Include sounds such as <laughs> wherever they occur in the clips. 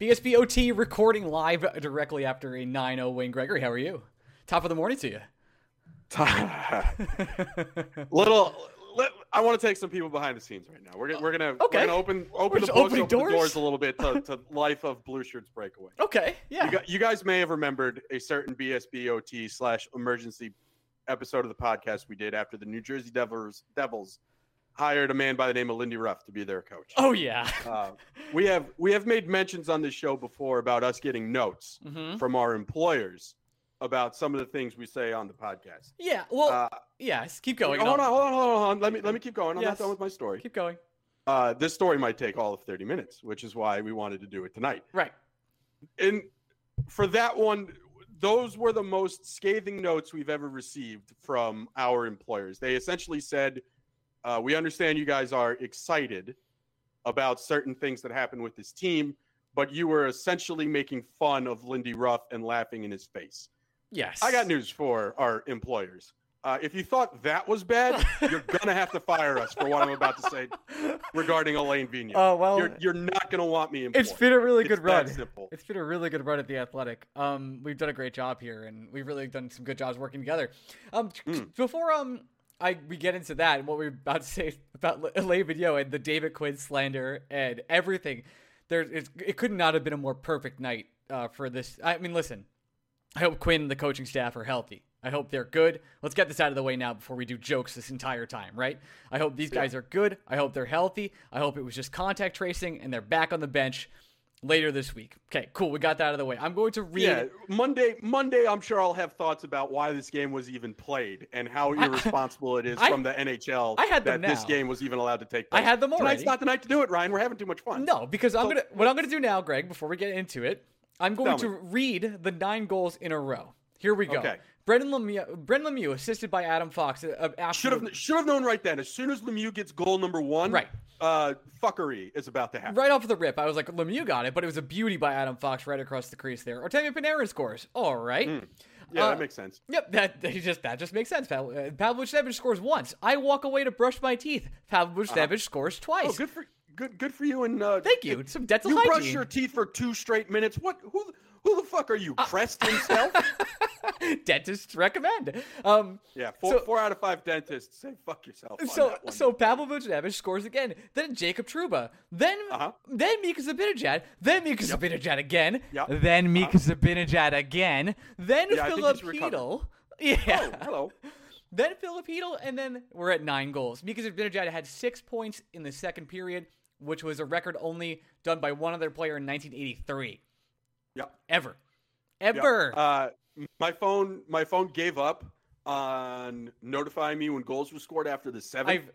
BSBOT recording live directly after a 9-0 win. Gregory, how are you? Top of the morning to you. <laughs> Little, let, I want to take some people behind the scenes right now. We're, we're gonna Okay. we're gonna open open the books, open doors? the doors a little bit to, to <laughs> life of Blue Shirts Breakaway. Okay, yeah. You, you guys may have remembered a certain BSBOT slash emergency episode of the podcast we did after the New Jersey Devils Devils hired a man by the name of Lindy Ruff to be their coach. oh, yeah. Uh, <laughs> we have we have made mentions on this show before about us getting notes hmm from our employers about some of the things we say on the podcast. Yeah, well, Uh, yes, keep going. hold on, hold on, hold on, hold on. Let me let me keep going. I'm Yes. not done with my story. Keep going. Uh, this story might take all of 30 minutes, which is why we wanted to do it tonight. Right. And for that one, those were the most scathing notes we've ever received from our employers. They essentially said, uh, "We understand you guys are excited about certain things that happen with this team, but you were essentially making fun of Lindy Ruff and laughing in his face." Yes. I got news for our employers. Uh, if you thought that was bad, you're <laughs> gonna have to fire us for what I'm about to say regarding Alain Vigneault. Oh, well, you're, you're not gonna want me employed. it's been a really good that run. simple. It's been a really good run at the Athletic. Um, we've done a great job here, and we've really done some good jobs working together. Um, Mm. before um, I we get into that and what we're about to <laughs> say about Alain Vigneault and the David Quinn slander and everything, there it could not have been a more perfect night uh, for this. I mean, listen, I hope Quinn and the coaching staff are healthy. I hope they're good. Let's get this out of the way now before we do jokes this entire time, right? I hope these guys are good. I hope they're healthy. I hope it was just contact tracing and they're back on the bench later this week. Okay, cool. We got that out of the way. I'm going to read. Yeah, Monday. Monday, I'm sure I'll have thoughts about why this game was even played and how I- irresponsible it is I- from the NHL I had that this game was even allowed to take place. I had them Tonight's already. not the night to do it, Ryan. We're having too much fun. No, because I'm So- gonna what I'm gonna do now, Greg. Before we get into it, I'm going to read the nine goals in a row. Here we go. Okay. Brendan Lemieux, Brendan Lemieux, assisted by Adam Fox. Uh, Should have should have known right then. As soon as Lemieux gets goal number one, Right. uh, fuckery is about to happen. Right off the rip, I was like, Lemieux got it, but it was a beauty by Adam Fox right across the crease there. Artemi Panarin scores. All right. Yeah, Uh, that makes sense. Yep, that, that just that just makes sense. Pavel, uh, Pavel Buchnevich scores once. I walk away to brush my teeth. Pavel Buchnevich scores twice. Oh, good for good good for you. And uh, Thank you. Some dental You hygiene. brush your teeth for two straight minutes. What? Who? Who the fuck are you? Uh, Crest himself? <laughs> <laughs> Dentists recommend. Um, yeah, four, So- four out of five dentists say fuck yourself. on so that one. so Pavel Buchnevich scores again. Then Jacob Trouba. Then Uh-huh. then Mika Zibanejad. Then Mika Zibanejad again. Yep. Then Mika Zibanejad again. Then Yeah, Filip. Chytil. <laughs> Yeah. oh, hello. Then Filip and then we're at nine goals. Mika Zibanejad had six points in the second period, which was a record only done by one other player in 1983. Yeah. Ever. Ever. Uh, my phone, my phone gave up on notifying me when goals were scored after the seventh. I've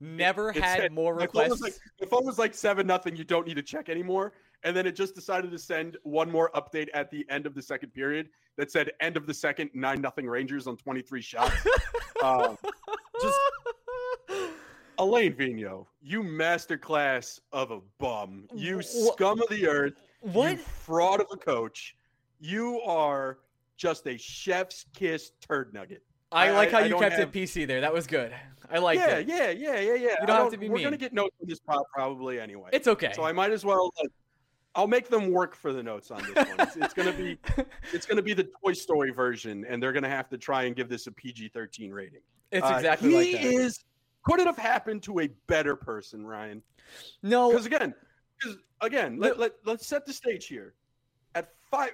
never It had said- more requests. like the phone was like seven nothing. You don't need to check anymore. And then it just decided to send one more update at the end of the second period that said end of the second nine nothing Rangers on twenty three shots. <laughs> um, just Alain Vigneault, you masterclass of a bum. You scum of the earth. What? You fraud of a coach. You are just a chef's kiss turd nugget. I, I- like how I you don't kept have- it PC there. That was good. I like yeah, it. yeah, yeah, yeah, yeah. don't I have to be We're mean. gonna get notes on this probably anyway. It's okay. So I might as well. Like, I'll make them work for the notes on this one. It's, it's gonna be <laughs> it's gonna be the Toy Story version, and they're gonna have to try and give this a PG-13 rating. it's Uh, exactly he like that. is. Could it have happened to a better person, Ryan? no, Because again, because again, let, let, let's set the stage here. At five,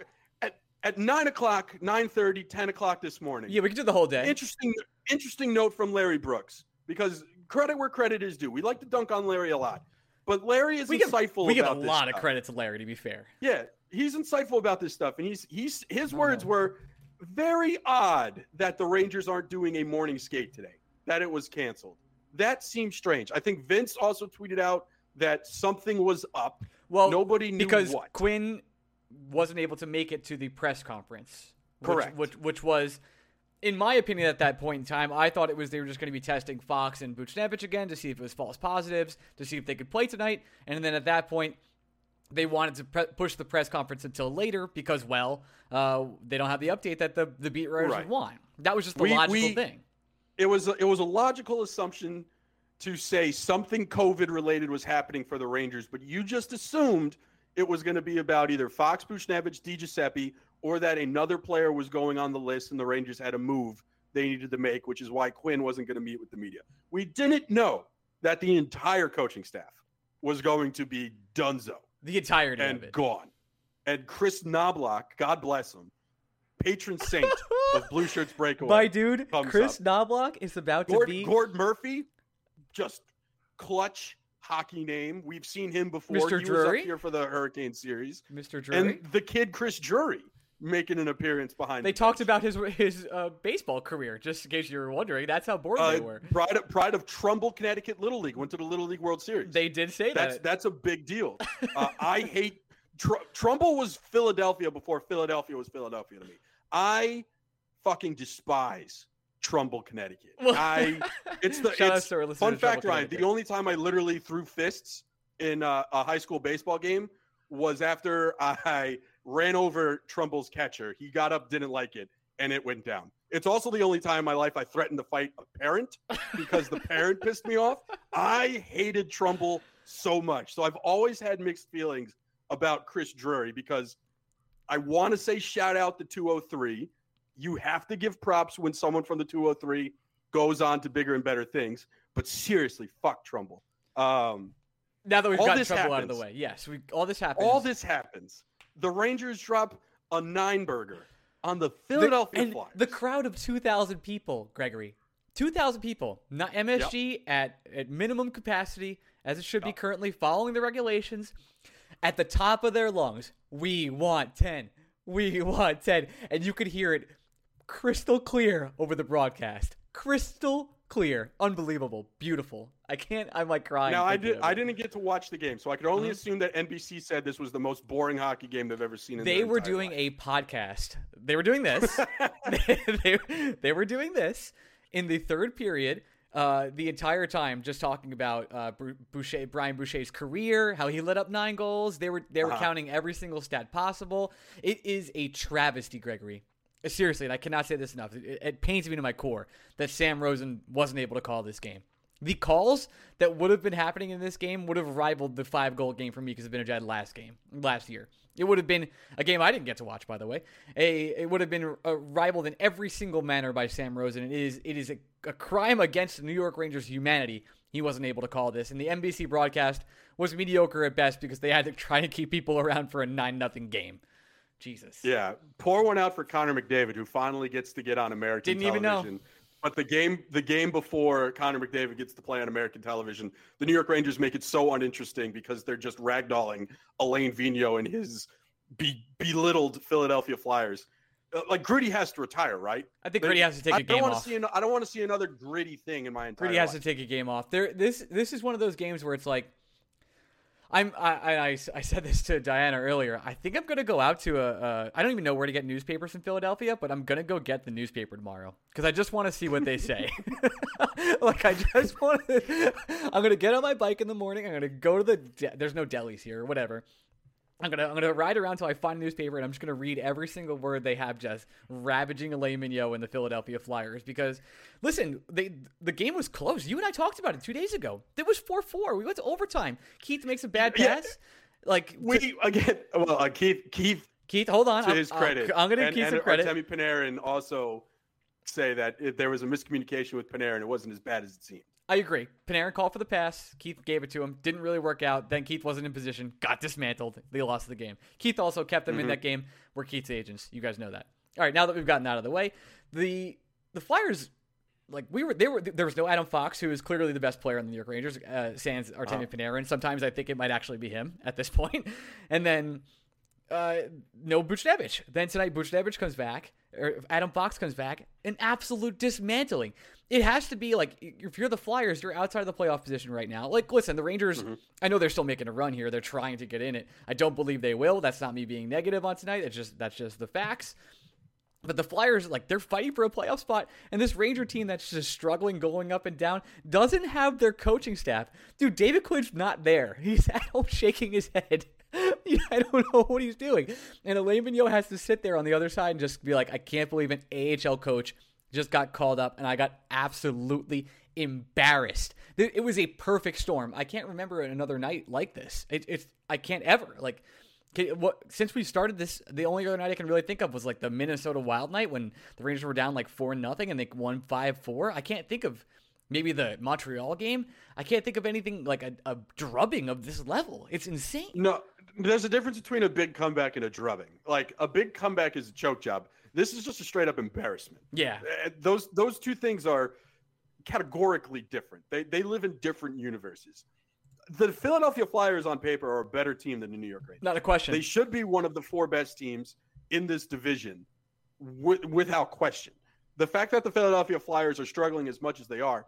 at at nine o'clock, 9:30, 10 o'clock this morning. yeah, we can do the whole day. Interesting, interesting note from Larry Brooks because credit where credit is due. We like to dunk on Larry a lot, but Larry is we give, insightful. we give a lot of credit to Larry, to be fair. Yeah, he's insightful about this stuff, and he's he's his words were very odd that the Rangers aren't doing a morning skate today. That it was canceled. That seems strange. I think Vince also tweeted out that something was up. Well, Nobody knew because what. Quinn wasn't able to make it to the press conference. which- Correct. Which, which, was, in my opinion, at that point in time, I thought it was they were just going to be testing Fox and Buchnevich again to see if it was false positives, to see if they could play tonight, and then at that point. They wanted to pre- push the press conference until later because, well, uh, they don't have the update that the, the beat writers Right. would want. That was just the We- logical we- thing. it was a, it was a logical assumption to say something COVID related was happening for the Rangers, but you just assumed it was going to be about either Fox Buchnevich, Di Giuseppe, or that another player was going on the list and the Rangers had a move they needed to make, which is why Quinn wasn't going to meet with the media. We didn't know that the entire coaching staff was going to be dunzo The entirety and of it. gone. And Kris Knoblauch, God bless him, patron saint <laughs> of Blue Shirts Breakaway. My dude, Chris up. Knoblauch is about to be Gord Murphy, just clutch hockey name. We've seen him before. Mr. He was Drury? up here for the Hurricane series, Mr. Drury. and the kid Chris Drury making an appearance behind. They the talked bench. about his his uh, baseball career, just in case you were wondering. That's how bored they uh, were. pride of pride of Trumbull, Connecticut Little League. Went to the Little League World Series. They did say that's that. that's a big deal. <laughs> Uh, I hate Tr- Trumbull was Philadelphia before Philadelphia was Philadelphia to me. I fucking despise Trumbull, Connecticut. I <laughs> it's the Shout out it's fun Trumbull, fact, Ryan. The only time I literally threw fists in uh, a high school baseball game was after I ran over Trumbull's catcher. He got up, didn't like it, and it went down. It's also the only time in my life I threatened to fight a parent because the parent <laughs> pissed me off. I hated Trumbull so much. So I've always had mixed feelings about Chris Drury because I want to say shout out to 203. You have to give props when someone from the 203 goes on to bigger and better things. But seriously, fuck Trumbull. Um, now that we've all got this trouble out of the way, yes, we all this happens. all this happens. The Rangers drop a nine burger on the The- Philadelphia and Flyers. the crowd of two thousand people, Gregory, two thousand people, not MSG at at minimum capacity as it should be currently, following the regulations, at the top of their lungs. We want ten. We <laughs> want ten, and you could hear it crystal clear over the broadcast. Crystal clear, unbelievable, beautiful. I can't. I'm like crying. now I did. I didn't get to watch the game, so I could only Mhm. assume that NBC said this was the most boring hockey game they've ever seen. In they were doing life. a podcast. They were doing this. <laughs> <laughs> they, they were doing this in the third period. Uh, the entire time, just talking about uh, Boucher, Brian Boucher's career, how he lit up nine goals. They were they were Uh-huh. counting every single stat possible. It is a travesty, Gregory. Seriously, and I cannot say this enough. It, it pains me to my core that Sam Rosen wasn't able to call this game. The calls that would have been happening in this game would have rivaled the five goal game for me because Vinoged last game last year. It would have been a game I didn't get to watch, by the way. A it would have been uh, rivaled in every single manner by Sam Rosen. It is it is a, a crime against the New York Rangers' humanity. He wasn't able to call this, and the NBC broadcast was mediocre at best because they had to try to keep people around for a nine nothing game. Jesus. Yeah, pour one out for Connor McDavid, who finally gets to get on American Didn't even know. television. But the game, the game before Connor McDavid gets to play on American television, the New York Rangers make it so uninteresting because they're just ragdolling Alain Vigneault and his be, belittled Philadelphia Flyers. Uh, like Gritty has to retire, right? I think They- Gritty has to take I a don't game off. see. An, I don't want to see another gritty thing in my entire Gritty has to take a game off. There, this this is one of those games where it's like, I'm I, I, I said this to Diana earlier. I think I'm gonna go out to a. Uh, I don't even know where to get newspapers in Philadelphia, but I'm gonna go get the newspaper tomorrow because I just want to see what they say. <laughs> like I just want to. <laughs> I'm gonna get on my bike in the morning. I'm gonna go to the. De- There's no delis here or whatever. I'm gonna I'm gonna ride around until I find a newspaper and I'm just gonna read every single word they have just ravaging Alain Vigneault and the Philadelphia Flyers because listen, they the game was close. You and I talked about it two days ago. It was four four. We went to overtime. Keith makes a bad pass. Yeah. Like we again well uh, Keith Keith Keith, hold on. To his credit, I'm, I'm gonna give some credit. Artemi Panarin also say that if there was a miscommunication with Panarin, it wasn't as bad as it seemed. I agree. Panarin called for the pass. Keith gave it to him. Didn't really work out. Then Keith wasn't in position. Got dismantled. They lost the game. Keith also kept them mm-hmm. in that game. We're Keith's agents. You guys know that. All right. Now that we've gotten out of the way, the the Flyers, like we were, they were. There was no Adam Fox, who is clearly the best player on the New York Rangers. Uh, sans Artemi. Panarin. Sometimes I think it might actually be him at this <laughs> point. And then uh, no Buchnevich. Then tonight Buchnevich comes back or Adam Fox comes back, an absolute dismantling. It has to be like if you're the Flyers, you're outside of the playoff position right now. Like, listen, the Rangers. Mm-hmm. I know they're still making a run here. They're trying to get in it. I don't believe they will. That's not me being negative on tonight. It's just that's just the facts. But the Flyers, like, they're fighting for a playoff spot, and this Ranger team that's just struggling going up and down doesn't have their coaching staff. Dude, David Quinn's not there. He's <laughs> at home shaking his head. <laughs> I don't know what he's doing. And Alain Vigneault has to sit there on the other side and just be like, I can't believe an AHL coach just got called up, and I got absolutely embarrassed. It was a perfect storm. I can't remember another night like this. It, it's I can't ever like what, since we started this, the only other night I can really think of was like the Minnesota Wild night when the Rangers were down like four nothing and they won five four. I can't think of maybe the Montreal game. I can't think of anything like a, a drubbing of this level. It's insane. No, there's a difference between a big comeback and a drubbing. Like a big comeback is a choke job. This is just a straight up embarrassment. Yeah, uh, those those two things are categorically different. They they live in different universes the Philadelphia Flyers on paper are a better team than the New York Rangers. Not a question. They should be one of the four best teams in this division w- without question. The fact that the Philadelphia Flyers are struggling as much as they are,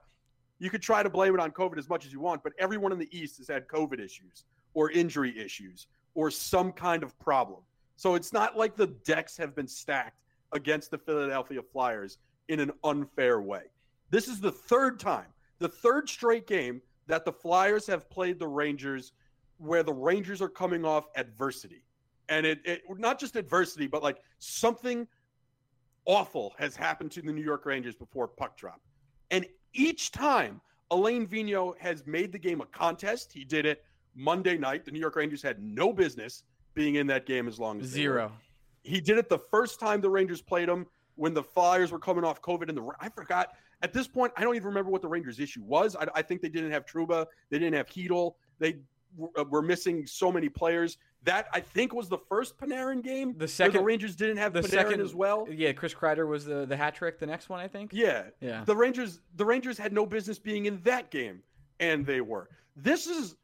you could try to blame it on COVID as much as you want, but everyone in the East has had COVID issues or injury issues or some kind of problem. So it's not like the decks have been stacked against the Philadelphia Flyers in an unfair way. This is the third time, the third straight game that the Flyers have played the Rangers where the Rangers are coming off adversity. And it, it not just adversity, but like something awful has happened to the New York Rangers before puck drop. And each time Alain Vigneault has made the game a contest, he did it Monday night. The New York Rangers had no business being in that game as long as zero. He did it the first time the Rangers played him when the Flyers were coming off COVID and the I forgot at this point, I don't even remember what the Rangers' issue was. I, I think they didn't have Trouba, they didn't have Chytil, they w- uh, were missing so many players. That I think was the first Panarin game. The second, the Rangers didn't have the Panarin second as well. Yeah, Chris Kreider was the the hat trick. The next one, I think. Yeah, yeah. The Rangers, the Rangers had no business being in that game, and they were. This is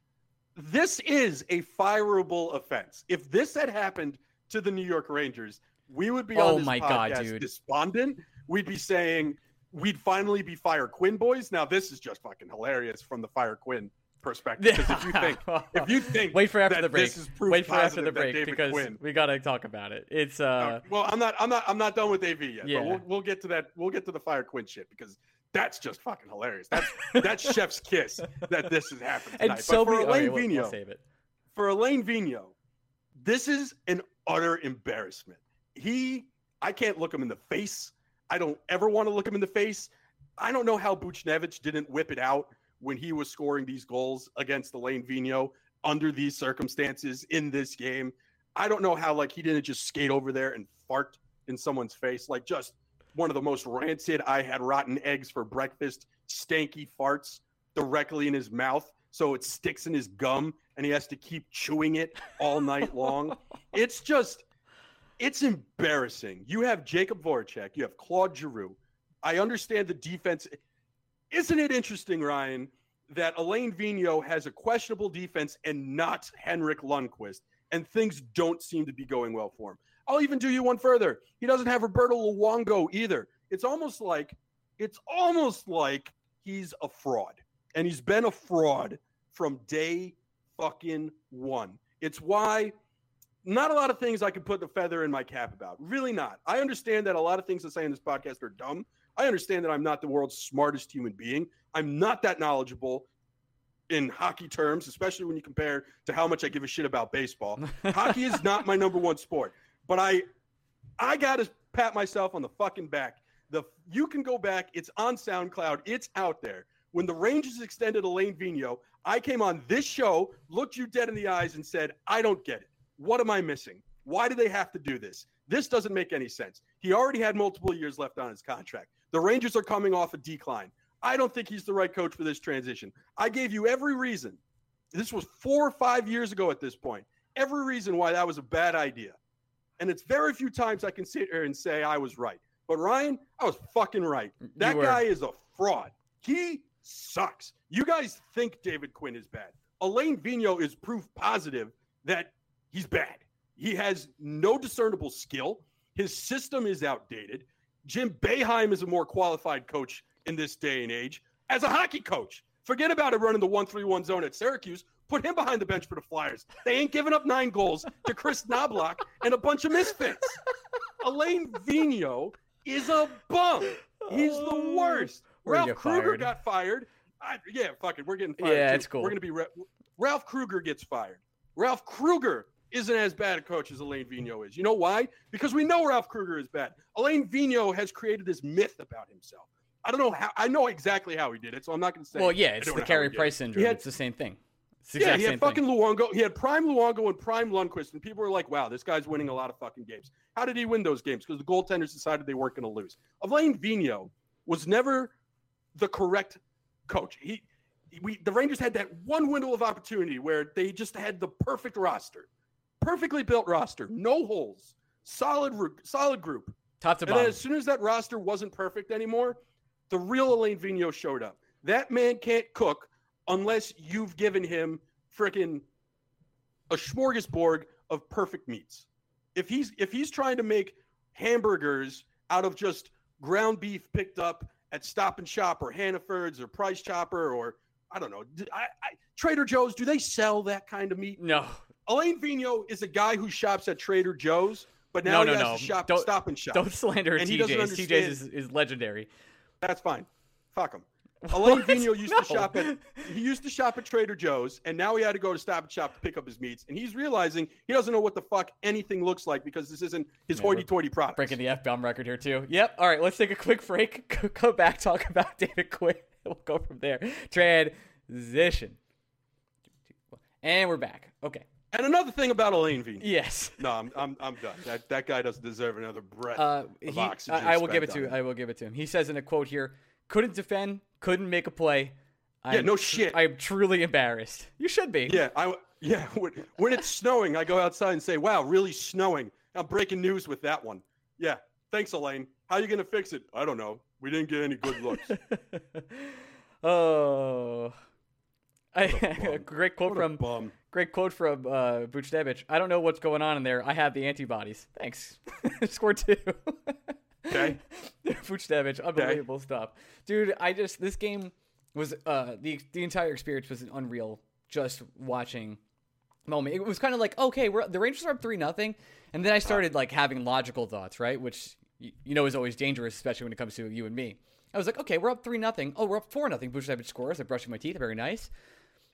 this is a fireable offense. If this had happened to the New York Rangers, we would be oh on this my podcast God, dude. despondent. We'd be saying we'd finally be Fire Quinn boys. Now this is just fucking hilarious from the Fire Quinn perspective. Because if you think, <laughs> if you think, wait for after the break. Wait for after the break because Quinn, we got to talk about it. It's uh, uh, well, I'm not, I'm not, I'm not done with AV yet. Yeah. But we'll, we'll get to that. We'll get to the Fire Quinn shit because that's just fucking hilarious. That's that's <laughs> Chef's kiss that this has happened tonight. And so but for Alain okay, Vigneault, we'll, save it. For Alain Vigneault, this is an utter embarrassment. He, I can't look him in the face I don't ever want to look him in the face. I don't know how Buchnevich didn't whip it out when he was scoring these goals against Alain Vigneault under these circumstances in this game. I don't know how like he didn't just skate over there and fart in someone's face. Like just one of the most rancid I had rotten eggs for breakfast, stanky farts directly in his mouth so it sticks in his gum and he has to keep chewing it all night long. <laughs> it's just it's embarrassing. You have Jakub Voracek, you have Claude Giroux. I understand the defense. Isn't it interesting, Ryan, that Alain Vigneault has a questionable defense and not Henrik Lundqvist, and things don't seem to be going well for him. I'll even do you one further. He doesn't have Roberto Luongo either. It's almost like it's almost like he's a fraud. And he's been a fraud from day fucking one. It's why not a lot of things I could put the feather in my cap about. Really not. I understand that a lot of things I say in this podcast are dumb. I understand that I'm not the world's smartest human being. I'm not that knowledgeable. in hockey terms, especially when you compare to how much I give a shit about baseball. hockey is not my number one sport, but I I got to pat myself on the fucking back. The you can go back. It's on SoundCloud. It's out there. When the Rangers extended Alain Vigneault, I came on this show, looked you dead in the eyes, and said, "I don't get it. What am I missing? Why do they have to do this? This doesn't make any sense. He already had multiple years left on his contract. The Rangers are coming off a decline. I don't think he's the right coach for this transition. I gave you every reason. This was four or five years ago at this point. Every reason why that was a bad idea. And it's very few times I can sit here and say I was right. But Ryan, I was fucking right. That guy is a fraud. He sucks. You guys think David Quinn is bad. Alain Vigneault is proof positive that he's bad. He has no discernible skill. His system is outdated. Jim Boeheim is a more qualified coach in this day and age as a hockey coach. Forget about it running the 1 3 1 zone at Syracuse. Put him behind the bench for the Flyers. They ain't giving up nine goals to Kris Knoblauch and a bunch of misfits. Alain Vigneault is a bum. He's the oh, worst. We're Ralph Krueger got fired. I, yeah, fuck it. We're getting fired. Yeah, too. it's cool. We're going to be. Ralph Krueger gets fired. Ralph Krueger isn't as bad a coach as Alain Vigneault is. You know why? Because we know Ralph Krueger is bad. Alain Vigneault has created this myth about himself. I don't know how. I know exactly how he did it, so I'm not going to say. Well, yeah, it's the Carey Price syndrome. Had, it's the same thing. yeah, he had fucking thing. Luongo. He had prime Luongo and prime Lundqvist, and people were like, "Wow, this guy's winning a lot of fucking games." How did he win those games? Because the goaltenders decided they weren't going to lose. Alain Vigneault was never the correct coach. He, we, the Rangers had that one window of opportunity where they just had the perfect roster, perfectly built roster, no holes, solid, solid group, top to and bottom. And as soon as that roster wasn't perfect anymore, the real Alain Vigneault showed up. That man can't cook unless you've given him freaking a smorgasbord of perfect meats. If he's if he's trying to make hamburgers out of just ground beef picked up at Stop and Shop or Hannaford's or Price Chopper or I don't know, I, I, Trader Joe's, do they sell that kind of meat? No. Alain Vigneault is a guy who shops at Trader Joe's, but now no, he no, has no. to shop don't, Stop and Shop. Don't slander and TJ's. TJ's is, is legendary. That's fine. Fuck him. <laughs> Alain Vigneault used no. to shop at he used to shop at Trader Joe's, and now he had to go to Stop and Shop to pick up his meats. And he's realizing he doesn't know what the fuck anything looks like because this isn't his yeah, hoity-toity product. Breaking the f bomb record here too. Yep. All right, let's take a quick break. <laughs> Go back, talk about <laughs> David Quinn. We'll go from there. Transition. And we're back. Okay. And another thing about Alain Vigneault. Yes. No, I'm, I'm, I'm done. That, that guy doesn't deserve another breath uh, of he, oxygen. I, I will give it to. Him. I will give it to him. He says in a quote here couldn't defend, couldn't make a play. I'm, yeah, no shit. I am truly embarrassed. You should be. Yeah, I yeah. <laughs> When, when it's snowing, I go outside and say, "Wow, really snowing." I'm breaking news with that one. Yeah, thanks, Alain. How are you gonna fix it? I don't know. We didn't get any good looks. <laughs> oh, <laughs> I, great quote from bum. Great quote from uh, Buchnevich. I don't know what's going on in there. I have the antibodies. Thanks. <laughs> Score two. Okay. <laughs> Buchnevich, unbelievable okay. stuff, dude. I just this game was uh the the entire experience was unreal. Just watching moment, it was kind of like okay, we're the Rangers are up three nothing, and then I started like having logical thoughts, right? Which you know is always dangerous, especially when it comes to you and me. I was like, okay, we're up three nothing. Oh, we're up four nothing. Buchnevich scores. I'm brushing my teeth. Very nice.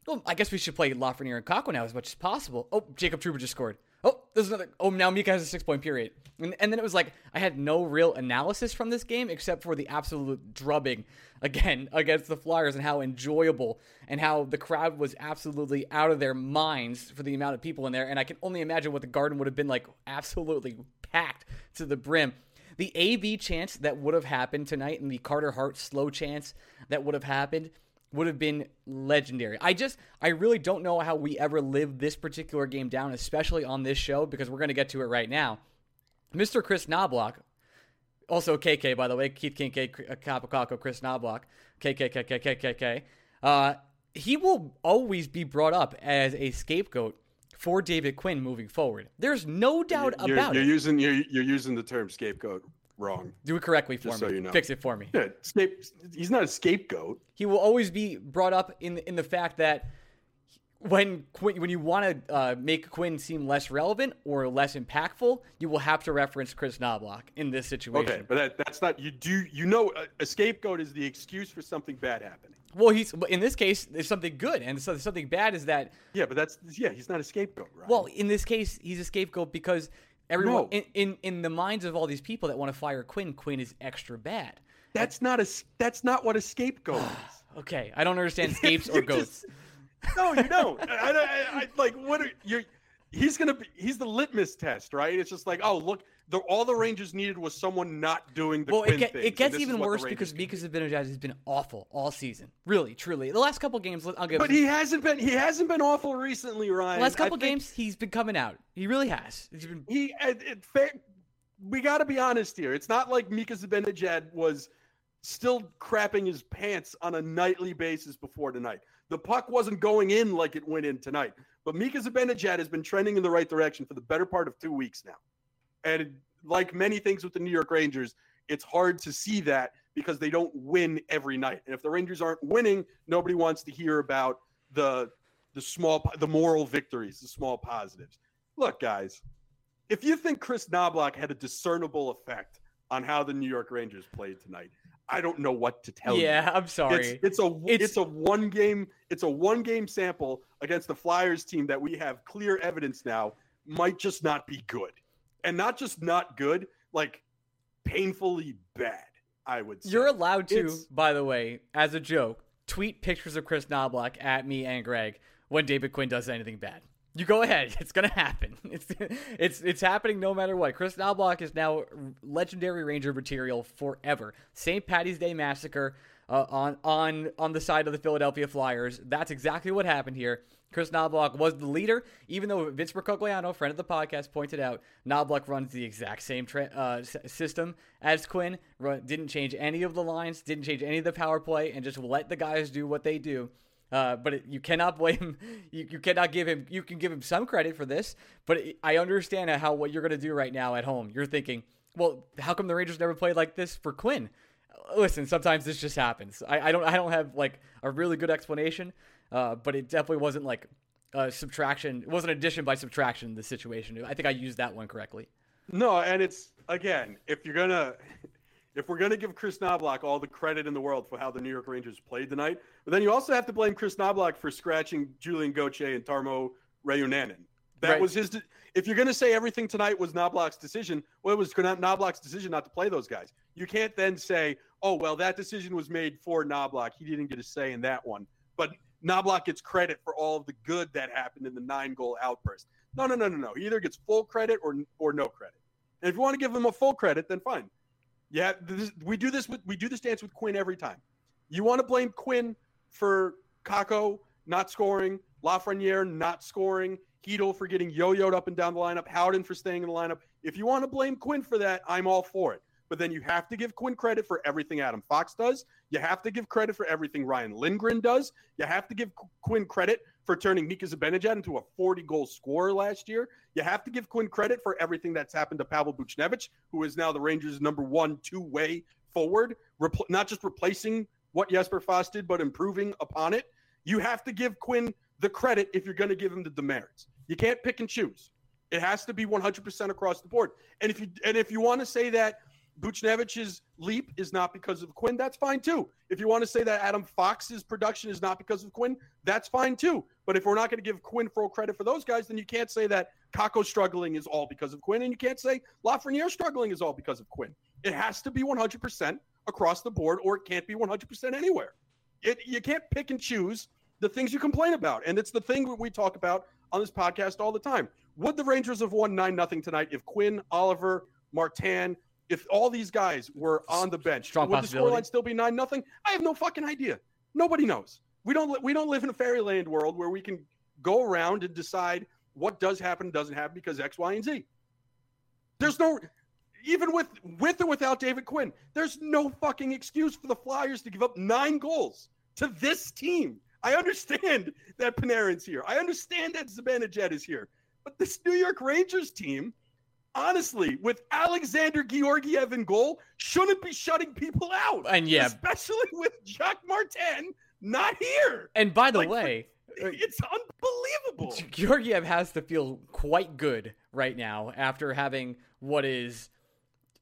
Well, I guess we should play Lafreniere and Kakko now as much as possible. Oh, Jacob Trouba just scored. Oh, there's another. Oh, now Mika has a six point period. And, and then it was like, I had no real analysis from this game except for the absolute drubbing again <laughs> against the Flyers and how enjoyable and how the crowd was absolutely out of their minds for the amount of people in there. And I can only imagine what the garden would have been like absolutely packed to the brim. The AV chance that would have happened tonight and the Carter Hart slow chance that would have happened would have been legendary. I just, I really don't know how we ever lived this particular game down, especially on this show, because we're going to get to it right now. Mr. Kris Knoblauch, also KK, by the way, Keith Kinkaid, Kaapo Kris Knoblauch, KKKKKKK, uh, he will always be brought up as a scapegoat for David Quinn moving forward. There's no doubt you're, about you're it. Using, you're, you're using the term scapegoat wrong. Do it correctly for Just me. So you know. Fix it for me. Yeah, scape, he's not a scapegoat. He will always be brought up in in the fact that when Quinn, when you want to uh, make Quinn seem less relevant or less impactful, you will have to reference Kris Knoblauch in this situation. Okay, but that, that's not you do you know a, a scapegoat is the excuse for something bad happening. Well, he's in this case. There's something good, and so something bad is that. Yeah, but that's yeah. He's not a scapegoat, right? Well, in this case, he's a scapegoat because everyone No. in, in in the minds of all these people that want to fire Quinn, Quinn is extra bad. that's not a that's not what a scapegoat <sighs> is. Okay, I don't understand <laughs> scapes or goats. just- No, you don't. <laughs> I, I, I, like what are you? He's gonna be. He's the litmus test, right? It's just like, oh, look, the, all the Rangers needed was someone not doing the well, it, get, it gets even worse because can Mika Zibanejad has been awful all season. Really, truly. The last couple games, I'll give. But he hasn't been. He hasn't been awful recently, Ryan. the last I couple think games, he's been coming out. He really has. He's been He. It, it, we got to be honest here. It's not like Mika Zibanejad was still crapping his pants on a nightly basis before tonight. The puck wasn't going in like it went in tonight. But Mika Zibanejad has been trending in the right direction for the better part of two weeks now. And like many things with the New York Rangers, it's hard to see that because they don't win every night. And if the Rangers aren't winning, nobody wants to hear about the the small the moral victories, the small positives. Look, guys, if you think Kris Knoblauch had a discernible effect on how the New York Rangers played tonight, I don't know what to tell you. yeah. I'm sorry. It's, it's a It's- it's, a one game it's a one game sample against the Flyers team that we have clear evidence now might just not be good, and not just not good, like painfully bad. I would say You're allowed to, It's- by the way, as a joke, tweet pictures of Kris Knoblauch at me and Greg when David Quinn does anything bad. You go ahead. <laughs> It's gonna happen. <laughs> It's it's it's happening no matter what. Kris Knoblauch is now legendary Ranger material forever. St. Patty's Day massacre uh, on on on the side of the Philadelphia Flyers. That's exactly what happened here. Kris Knoblauch was the leader, even though Vince Mercogliano, friend of the podcast, pointed out Knoblauch runs the exact same tra- uh, s- system as Quinn. Run, didn't change any of the lines, didn't change any of the power play, and just let the guys do what they do. Uh, but it, you cannot blame <laughs> you, you cannot give him you can give him some credit for this but it, i understand how what you're going to do right now at home. You're thinking well how come the rangers never played like this for quinn? Listen sometimes this just happens. I, I don't i don't have like a really good explanation uh, but it definitely wasn't like uh, subtraction it wasn't addition by subtraction the situation. I think i used that one correctly. No, and it's again, if you're gonna if we're gonna give Kris Knoblauch all the credit in the world for how the New York Rangers played tonight, but then you also have to blame Kris Knoblauch for scratching Julien Gauthier and Tarmo Reunanen. That Right. was his. de- If you're gonna say everything tonight was Knoblauch's decision, well, it was Knoblauch's decision not to play those guys. You can't then say, "Oh, well, that decision was made for Knoblauch. He didn't get a say in that one." But Knoblauch gets credit for all of the good that happened in the nine-goal outburst. No, no, no, no, no. He either gets full credit or or no credit. And if you want to give him a full credit, then fine. Yeah, this, we do this with we do this dance with Quinn every time. You want to blame Quinn for Kakko not scoring, Lafreniere not scoring, Chytil for getting yo-yoed up and down the lineup, Howden for staying in the lineup. If you want to blame Quinn for that, I'm all for it. But then you have to give Quinn credit for everything Adam Fox does. You have to give credit for everything Ryan Lindgren does. You have to give Qu- Quinn credit for turning Mika Zibanejad into a 40-goal scorer last year. You have to give Quinn credit for everything that's happened to Pavel Buchnevich, who is now the Rangers' number one two-way forward, repl- not just replacing what Jesper Fast did, but improving upon it. You have to give Quinn the credit if you're going to give him the demerits. You can't pick and choose. It has to be 100% across the board. And if you and if you want to say that Buchnevich's leap is not because of Quinn, that's fine too. If you want to say that Adam Fox's production is not because of Quinn, that's fine too. But if we're not going to give Quinn full credit for those guys, then you can't say that Kakko struggling is all because of Quinn, and you can't say Lafreniere struggling is all because of Quinn. It has to be 100% across the board, or it can't be 100% anywhere. It you can't pick and choose the things you complain about, and it's the thing we talk about on this podcast all the time. Would the Rangers have won nine nothing tonight if Quinn, Oliver, Martin, if all these guys were on the bench? Strong would the scoreline still be nine nothing? I have no fucking idea. Nobody knows. We don't we don't live in a fairyland world where we can go around and decide what does happen and doesn't happen because X, Y, and Z. There's no even with with or without David Quinn, there's no fucking excuse for the Flyers to give up nine goals to this team. I understand <laughs> that Panarin's here. I understand that Zibanejad is here. But this New York Rangers team, honestly, with Alexander Georgiev in goal, shouldn't be shutting people out. And yeah. Especially with Jacques Martin not here. and by the Like, way <laughs> It's unbelievable. Georgiev has to feel quite good right now after having what is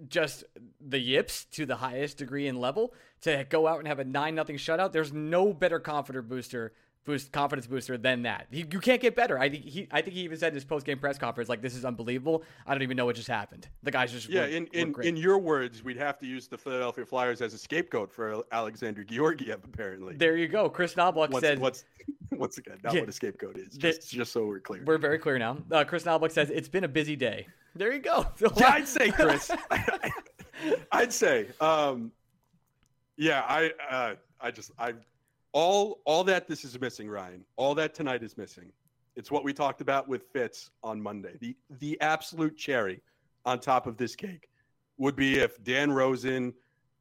just the yips to the highest degree and level to go out and have a nine nothing shutout. There's no better confidence booster boost confidence booster than that. He, you can't get better. I think he I think he even said in his post game press conference like this is unbelievable. I don't even know what just happened. The guys just yeah. Were, in in, in your words, we'd have to use the Philadelphia Flyers as a scapegoat for Alexander Georgiev. Apparently, there you go. Chris what's, said what's <laughs> once again not Yeah. what a scapegoat is. The- Just, just so we're clear. we're very clear now. Uh, Kris Knoblauch says it's been a busy day. There you go. So <laughs> yeah, I'd say Chris. <laughs> I'd say, um, yeah, I, uh, I just, I, all, all that this is missing, Ryan. All that tonight is missing. It's what we talked about with Fitz on Monday. The, the absolute cherry on top of this cake would be if Dan Rosen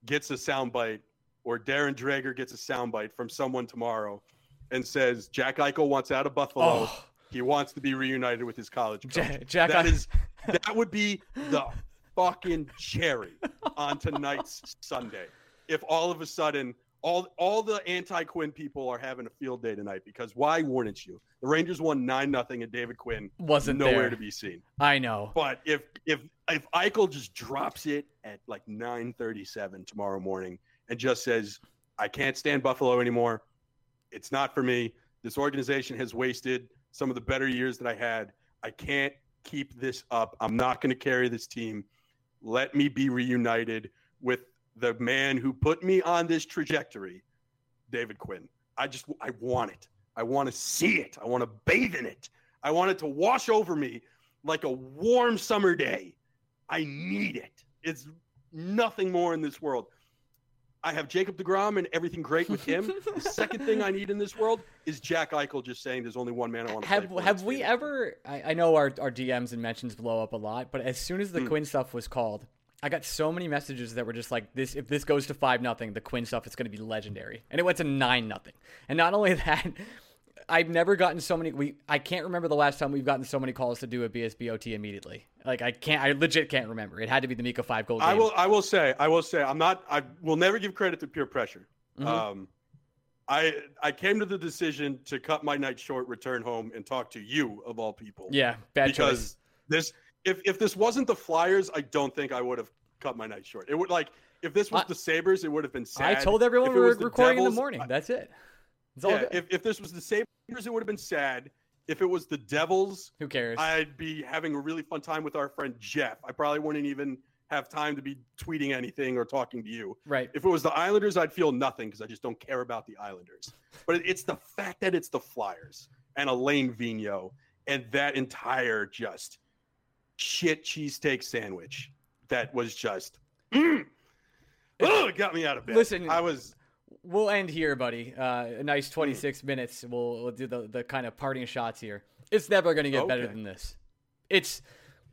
gets a soundbite or Darren Dreger gets a soundbite from someone tomorrow and says Jack Eichel wants out of Buffalo. Oh. He wants to be reunited with his college coach. Ja- Jack That I- is that would be the fucking cherry on tonight's Sunday. If all of a sudden all all the anti Quinn people are having a field day tonight because why wouldn't you? The Rangers won nine nothing and David Quinn wasn't nowhere there. to be seen. I know. But if if if Eichel just drops it at like nine thirty seven tomorrow morning and just says, I can't stand Buffalo anymore. It's not for me. This organization has wasted some of the better years that I had. I can't keep this up. I'm not going to carry this team. Let me be reunited with the man who put me on this trajectory, David Quinn. I just I want it. I want to see it. I want to bathe in it. I want it to wash over me like a warm summer day. I need it. It's nothing more in this world. I have Jacob DeGrom and everything great with him. the <laughs> second thing I need in this world is Jack Eichel just saying there's only one man I want to play Have for. have we ever? I, I know our our DMs and mentions blow up a lot, but as soon as the Hmm. Quinn stuff was called, I got so many messages that were just like this. If this goes to five nothing, the Quinn stuff is going to be legendary, and it went to nine nothing. And not only <laughs> that, I've never gotten so many. We I can't remember the last time we've gotten so many calls to do a BSBOT immediately. Like I can't. I legit can't remember. It had to be the Mika five goal game. I will. I will say. I will say. I'm not. I will never give credit to peer pressure. Mhm. Um, I I came to the decision to cut my night short, return home, and talk to you of all people. yeah, bad choice. because this if if this wasn't the Flyers, I don't think I would have cut my night short. It would like if this was I- the Sabres, it would have been sad. I told everyone If we were recording in the morning. I- That's it. It's all yeah, good. if, if this was the Sabres, it would have been sad. If it was the Devils, Who cares? I'd be having a really fun time with our friend Jeff. I probably wouldn't even have time to be tweeting anything or talking to you. right. If it was the Islanders, I'd feel nothing because I just don't care about the Islanders. But it's the fact that it's the Flyers and Alain Vigneault and that entire just shit cheesesteak sandwich that was just, mm, oh, it got me out of bed. Listen, I was, We'll end here, buddy. Uh, a nice 26 minutes. We'll, we'll do the, the kind of parting shots here. It's never going to get better than this. It's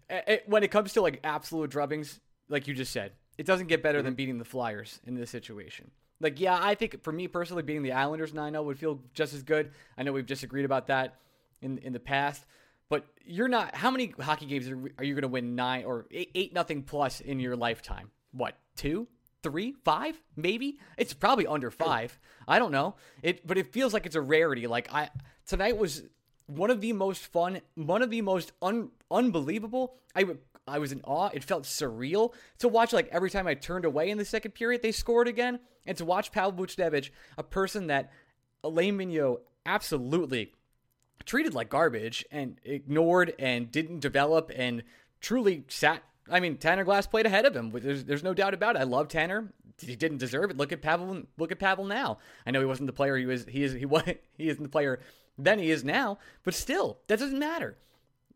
it, when it comes to like absolute drubbings, like you just said, it doesn't get better than beating the Flyers in this situation. Like, yeah, I think for me personally, beating the Islanders 9 0 would feel just as good. I know we've disagreed about that in in the past, but you're not. How many hockey games are, are you going to win nine or eight, eight nothing plus in your lifetime? What, two? three, five, maybe. It's probably under five. I don't know. It, but it feels like it's a rarity. Like I tonight was one of the most fun, one of the most un, unbelievable. I I was in awe. It felt surreal to watch. Like every time I turned away in the second period, they scored again, and to watch Pavel Buchnevich, a person that Alain Vigneault absolutely treated like garbage and ignored and didn't develop and truly sat. I mean, Tanner Glass played ahead of him. There's, there's no doubt about it. I love Tanner. He didn't deserve it. Look at Pavel. Look at Pavel now. I know he wasn't the player he was. He is. He was. <laughs> He isn't the player then he is now. But still, that doesn't matter.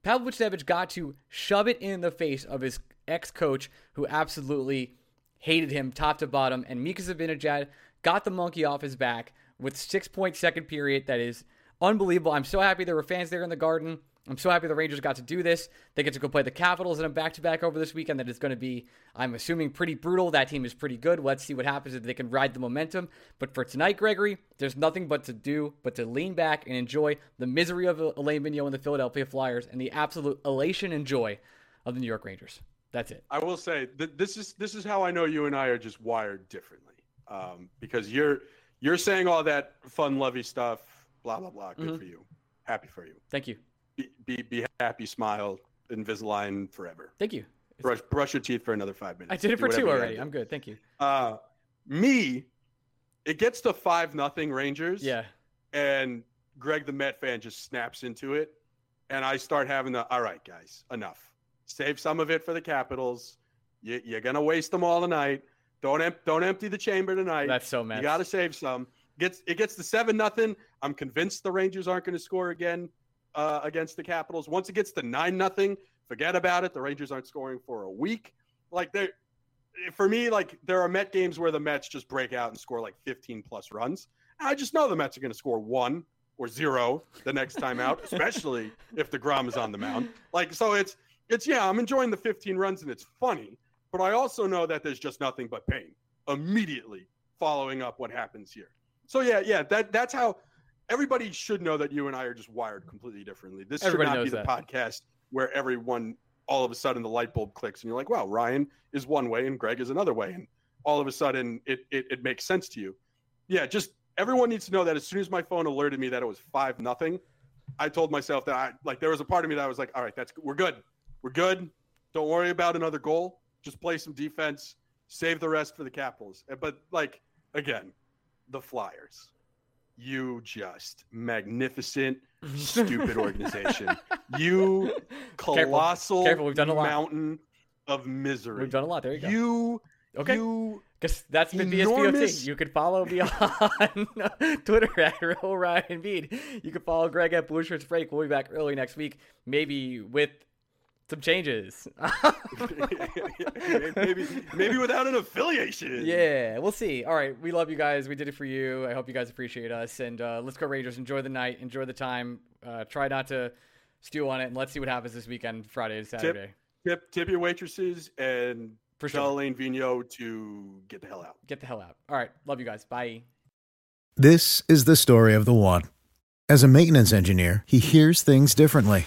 Pavel Buchnevich got to shove it in the face of his ex-coach, who absolutely hated him top to bottom, and Mika Zibanejad got the monkey off his back with six-point second period. That is unbelievable. I'm so happy there were fans there in the Garden. I'm so happy the Rangers got to do this. They get to go play the Capitals in a back-to-back over this weekend. That is going to be, I'm assuming, pretty brutal. That team is pretty good. Let's see what happens if they can ride the momentum. But for tonight, Gregory, there's nothing but to do but to lean back and enjoy the misery of Alain Vigneault and the Philadelphia Flyers and the absolute elation and joy of the New York Rangers. That's it. I will say that this is this is how I know you and I are just wired differently. Um, because you're you're saying all that fun lovey stuff, blah blah blah. Good Mhm. for you. Happy for you. Thank you. Be, be be happy, smile, Invisalign forever. Thank you. Brush brush your teeth for another five minutes. I did it for two already. I'm good. Thank you. Uh, me, it gets to five nothing Rangers. Yeah. and Greg the Met fan just snaps into it, and I start having the all right, guys, enough. Save some of it for the Capitals. You, you're gonna waste them all tonight. Don't em- don't empty the chamber tonight. That's so mad. you got to save some. Gets it gets to seven nothing. I'm convinced the Rangers aren't going to score again uh, against the Capitals. Once it gets to nine nothing, forget about it. The Rangers aren't scoring for a week. Like they, for me, like there are Met games where the Mets just break out and score like 15 plus runs. I just know the Mets are going to score one or zero the next time out, <laughs> especially if the Grom is on the mound. Like so, it's it's yeah, I'm enjoying the 15 runs and it's funny, but I also know that there's just nothing but pain immediately following up what happens here. So yeah, yeah, that that's how everybody should know that you and I are just wired completely differently. This Everybody should not be the that. podcast where everyone all of a sudden the light bulb clicks and you're like, wow, Ryan is one way and Greg is another way, and all of a sudden it it, it makes sense to you. Yeah, just everyone needs to know that as soon as my phone alerted me that it was five nothing, I told myself that I like there was a part of me that was like, all right, that's we're good, we're good. Don't worry about another goal. Just play some defense. Save the rest for the Capitals. Uh, But like again, the Flyers. You just magnificent, mm-hmm. stupid organization. <laughs> You colossal Careful, we've done a lot. mountain of misery. We've done a lot. There you go. You Okay. You Because that's been Enormous- BSPOT. You can follow me on <laughs> Twitter <laughs> at Real Ryan Bead. You can follow Greg at Blue Shirts Break. We'll be back early next week, maybe with some changes. <laughs> maybe maybe without an affiliation. yeah, we'll see. All right, we love you guys. We did it for you. I hope you guys appreciate us. And uh, let's go Rangers. Enjoy the night. Enjoy the time. Uh, try not to stew on it. And let's see what happens this weekend, Friday and Saturday. Tip tip your waitresses and For tell sure. Alain Vigneault to get the hell out. Get the hell out. All right, love you guys. Bye. This is the story of the one. As a maintenance engineer, he hears things differently.